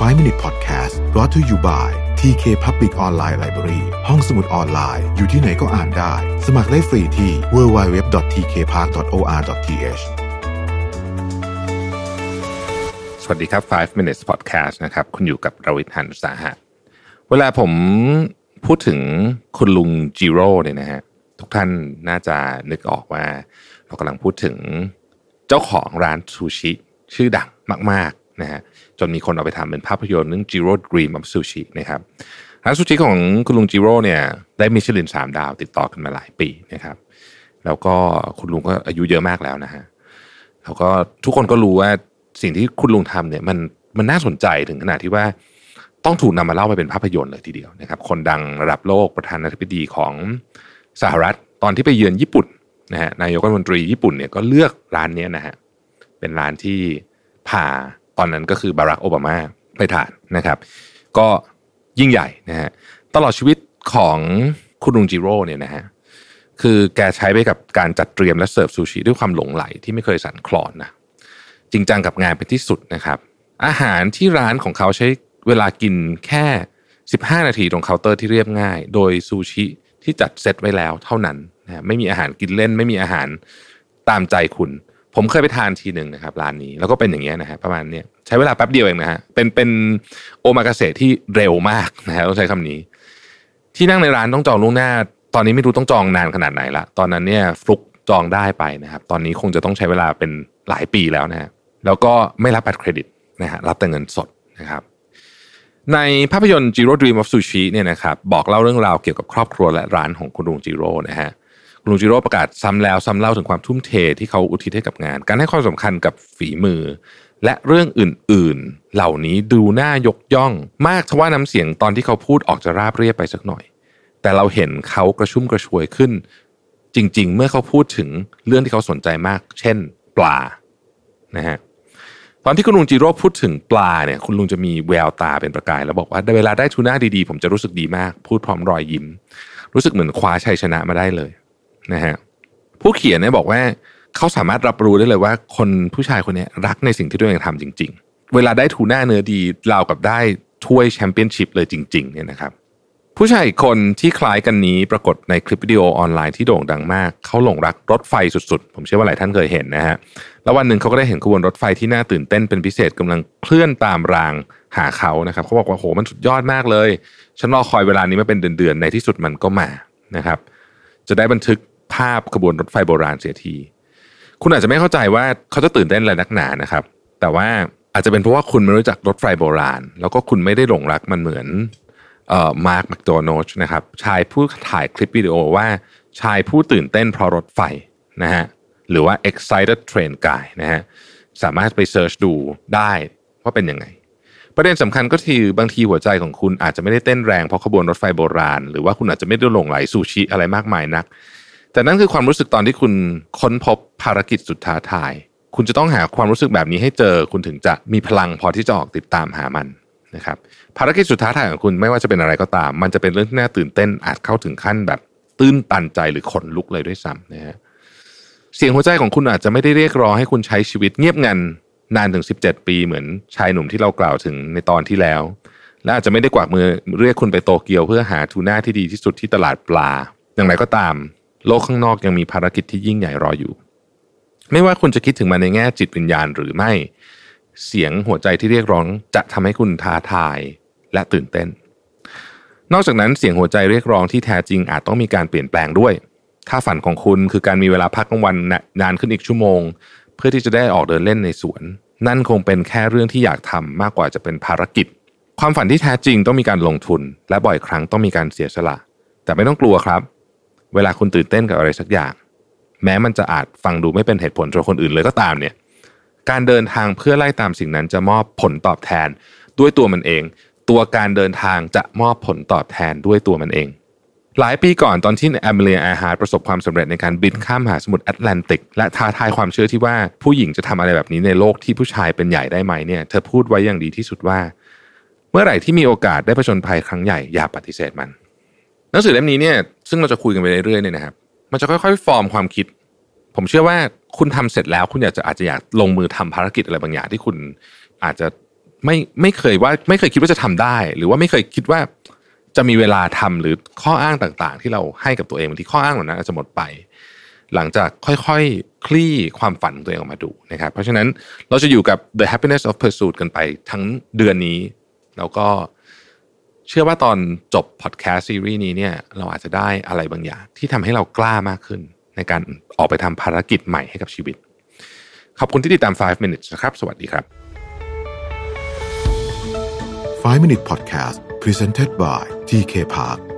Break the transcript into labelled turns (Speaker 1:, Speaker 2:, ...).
Speaker 1: 5 Minute Podcast brought to you by TK Public Online Library ห้องสมุดออนไลน์ อยู่ที่ไหนก็อ่านได้ สมัครได้ฟรีที่ www.tkpark.or.th
Speaker 2: สวัสดีครับ 5 minutes podcast นะครับ คุณอยู่กับรวิทย์หันสาหะ เวลาผมพูดถึงคุณลุงจิโร่เนี่ยนะฮะ ทุกท่านน่าจะนึกออกว่า เรากำลังพูดถึงเจ้าของร้านซูชิชื่อดังมาก นะฮะจนมีคนเอาไปทำเป็นภาพยนตร์เรื่อง Jiro Dream of Sushi นะครับร้านซูชิของคุณลุงจิโร่เนี่ยได้มิชลินสามดาวติดต่อกันมาหลายปีนะครับ แล้วก็คุณลุงก็อายุเยอะมากแล้วนะฮะแล้วก็ทุกคนก็รู้ว่าสิ่งที่คุณลุงทำเนี่ยมันมันน่าสนใจถึงขนาดที่ว่าต้องถูกนำมาเล่าไปเป็นภาพยนตร์เลยทีเดียวนะครับ คนดังระดับโลกประธานาธิบดีของสหรัฐตอนที่ไปเยือนญี่ปุ่นนะฮะนายกรัฐมนตรีญี่ปุ่นเนี่ยก็เลือกร้านนี้นะฮะเป็นร้านที่พา ตอนนั้นก็คือบารักโอบามาไปทานนะครับ ก็ยิ่งใหญ่นะฮะตลอดชีวิตของคุณลุงจิโร่เนี่ยนะฮะคือแกใช้ไปกับการจัดเตรียมและเสิร์ฟซูชิด้วยความหลงไหลที่ไม่เคยสั่นคลอนนะจริงจังกับงานเป็นที่สุดนะครับ อาหารที่ร้านของเขาใช้เวลากินแค่ 15 นาทีตรงเคาน์เตอร์ที่เรียบง่าย โดยซูชิที่จัดเซตไว้แล้วเท่านั้นนะไม่มีอาหารกินเล่น ไม่มีอาหารตามใจคุณ ผมเคยไปทานทีหนึ่งนะครับร้านนี้แล้วก็เป็นอย่างเงี้ยนะฮะประมาณเนี้ยใช้เวลาแป๊บเดียวเองนะฮะเป็นเป็นโอมากาเสะที่เร็วมากนะฮะต้องใช้คำนี้ ที่นั่งในร้านต้องจองล่วงหน้า ตอนนี้ไม่รู้ต้องจองนานขนาดไหนละตอนนั้นเนี่ยฟลุกจองได้ไปนะครับ ตอนนี้คงจะต้องใช้เวลาเป็นหลายปีแล้วนะฮะแล้วก็ไม่รับบัตรเครดิตนะฮะรับแต่เงินสดนะครับในภาพยนตร์ Jiro Dream of Sushi เนี่ยนะครับบอกเล่าเรื่องราวเกี่ยวกับครอบครัวและร้านของคุณลุงจิโร่นะฮะ ลุงจิโร่ประกาศซ้ำแล้วซ้ำเล่าถึงความทุ่มเทที่เขาอุทิศให้กับงาน การให้ความสำคัญกับฝีมือ และเรื่องอื่นๆ เหล่านี้ดูน่ายกย่องมากทว่าน้ำเสียงตอนที่เขาพูดออกจะราบเรียบไปสักหน่อย แต่เราเห็นเขากระชุ่มกระชวยขึ้น จริง ๆ เมื่อเขาพูดถึงเรื่องที่เขาสนใจมาก เช่น ปลานะฮะตอนที่คุณลุงจิโร่พูดถึงปลาเนี่ยคุณลุงจะมีแววตาเป็นประกาย แล้วบอกว่าเวลาได้ทูน่าดีๆ ผมจะรู้สึกดีมาก พูดพร้อมรอยยิ้ม รู้สึกเหมือนคว้าชัยชนะมาได้เลย นะฮะผู้เขียนเนี่ยบอกว่าเขาสามารถรับรู้ได้เลยว่า คนผู้ชายคนนี้รักในสิ่งที่ตัวเองทำจริง ๆ เวลาได้ทูน่าเนื้อดีราวกับได้ถ้วยแชมเปี้ยนชิพเลยจริงๆเนี่ยนะครับผู้ชายอีกคนที่คล้ายกันนี้ปรากฏในคลิปวิดีโอออนไลน์ที่โด่งดังมาก เขาหลงรักรถไฟสุดๆ ผมเชื่อว่าหลายท่านเคยเห็นนะฮะ แล้ววันหนึ่งเขาก็ได้เห็นขบวนรถไฟที่น่าตื่นเต้นเป็นพิเศษกำลังเคลื่อนตามรางหาเขานะครับ เขาบอกว่าโหมันสุดยอดมากเลย ฉันรอคอยเวลานี้มาเป็นเดือนๆ ในที่สุดมันก็มานะครับ จะได้บันทึกาพขบวนรถไฟโบราณเสียที คุณอาจจะไม่เข้าใจว่าเขาจะตื่นเต้นอะไรนักหนานะครับ แต่ว่าอาจจะเป็นเพราะว่าคุณไม่รู้จักรถไฟโบราณ แล้วก็คุณไม่ได้หลงรักมันเหมือนเอ่อมาร์คแมคโดนัลด์นะครับชายผู้ถ่ายคลิปวิดีโอว่าชายผู้ตื่นเต้นเพราะรถไฟนะฮะหรือว่า excited train guy นะฮะสามารถไป search ดูได้ว่าเป็นยังไง ประเด็นสำคัญก็คือบางทีหัวใจของคุณอาจจะไม่ได้เต้นแรงเพราะขบวนรถไฟโบราณ หรือว่าคุณอาจจะไม่ได้หลงใหลซูชิอะไรมากมายนัก แต่นั่นคือความรู้สึกตอนที่คุณค้นพบภารกิจสุดท้าทาย คุณจะต้องหาความรู้สึกแบบนี้ให้เจอ คุณถึงจะมีพลังพอที่จะออกติดตามหามันนะครับ ภารกิจสุดท้าทายของคุณไม่ว่าจะเป็นอะไรก็ตาม มันจะเป็นเรื่องที่น่าตื่นเต้นอาจเข้าถึงขั้นแบบตื้นตันใจหรือขนลุกเลยด้วยซ้ำนะฮะเสียงหัวใจของคุณอาจจะไม่ได้เรียกร้องให้คุณใช้ชีวิตเงียบงันนานถึง 17 ปีเหมือนชายหนุ่มที่เรากล่าวถึงในตอนที่แล้ว และอาจจะไม่ได้กวักมือเรียกคุณไปโตเกียวเพื่อหาทูน่าที่ดีที่สุดที่ตลาดปลา อย่างไรก็ตาม โลกข้างนอกยังมีภารกิจที่ยิ่งใหญ่รออยู่ ไม่ว่าคุณจะคิดถึงมันในแง่จิตวิญญาณหรือไม่ เสียงหัวใจที่เรียกร้องจะทำให้คุณท้าทายและตื่นเต้น นอกจากนั้นเสียงหัวใจเรียกร้องที่แท้จริงอาจต้องมีการเปลี่ยนแปลงด้วย ถ้าฝันของคุณคือการมีเวลาพักกลางวันนานขึ้นอีกชั่วโมง เพื่อที่จะได้ออกเดินเล่นในสวน นั่นคงเป็นแค่เรื่องที่อยากทำมากกว่าจะเป็นภารกิจ ความฝันที่แท้จริงต้องมีการลงทุน และบ่อยครั้งต้องมีการเสียสละ แต่ไม่ต้องกลัวครับ เวลาคุณตื่นเต้นกับอะไรสักอย่าง แม้มันจะอาจฟังดูไม่เป็นเหตุผลสำหรับคนอื่นเลยก็ตามเนี่ย การเดินทางเพื่อไล่ตามสิ่งนั้นจะมอบผลตอบแทนด้วยตัวมันเอง ตัวการเดินทางจะมอบผลตอบแทนด้วยตัวมันเอง หลายปีก่อนตอนที่อมีเลียเอียร์ฮาร์ตประสบความสำเร็จในการบินข้ามมหาสมุทรแอตแลนติก และท้าทายความเชื่อที่ว่าผู้หญิงจะทำอะไรแบบนี้ในโลกที่ผู้ชายเป็นใหญ่ได้ไหมเนี่ยเธอพูดไว้อย่างดีที่สุดว่า เมื่อไหร่ที่มีโอกาสได้ผจญภัยครั้งใหญ่อย่าปฏิเสธมัน หนังสือเล่มนี้เนี่ยซึ่งเราจะคุยกันไปเรื่อยๆเนี่ยนะครับ มันจะค่อยๆ ฟอร์มความคิด ผมเชื่อว่าคุณทำเสร็จแล้ว คุณอยากจะอาจจะอยากลงมือทำภารกิจอะไรบางอย่างที่คุณอาจจะไม่ไม่เคยว่าไม่เคยคิดว่าจะทำได้ หรือว่าไม่เคยคิดว่าจะมีเวลาทำหรือข้ออ้างต่างๆ ที่เราให้กับตัวเองบางทีข้ออ้างเหล่านั้นอาจจะหมดไป หลังจากค่อยๆคลี่ความฝันของตัวเองออกมาดูนะครับ เพราะฉะนั้นเราจะอยู่กับ the happiness of pursuit กันไปทั้งเดือนนี้ แล้วก็ เชื่อว่าตอนจบพอดแคสต์ซีรีส์นี้เนี่ยเราอาจจะได้อะไรบางอย่าง ที่ทำให้เรากล้ามากขึ้น ในการออกไปทำภารกิจใหม่ให้กับชีวิต ขอบคุณที่ติดตาม 5 minutes นะครับ สวัสดีครับ
Speaker 1: 5 Minute Podcast Presented by TK Park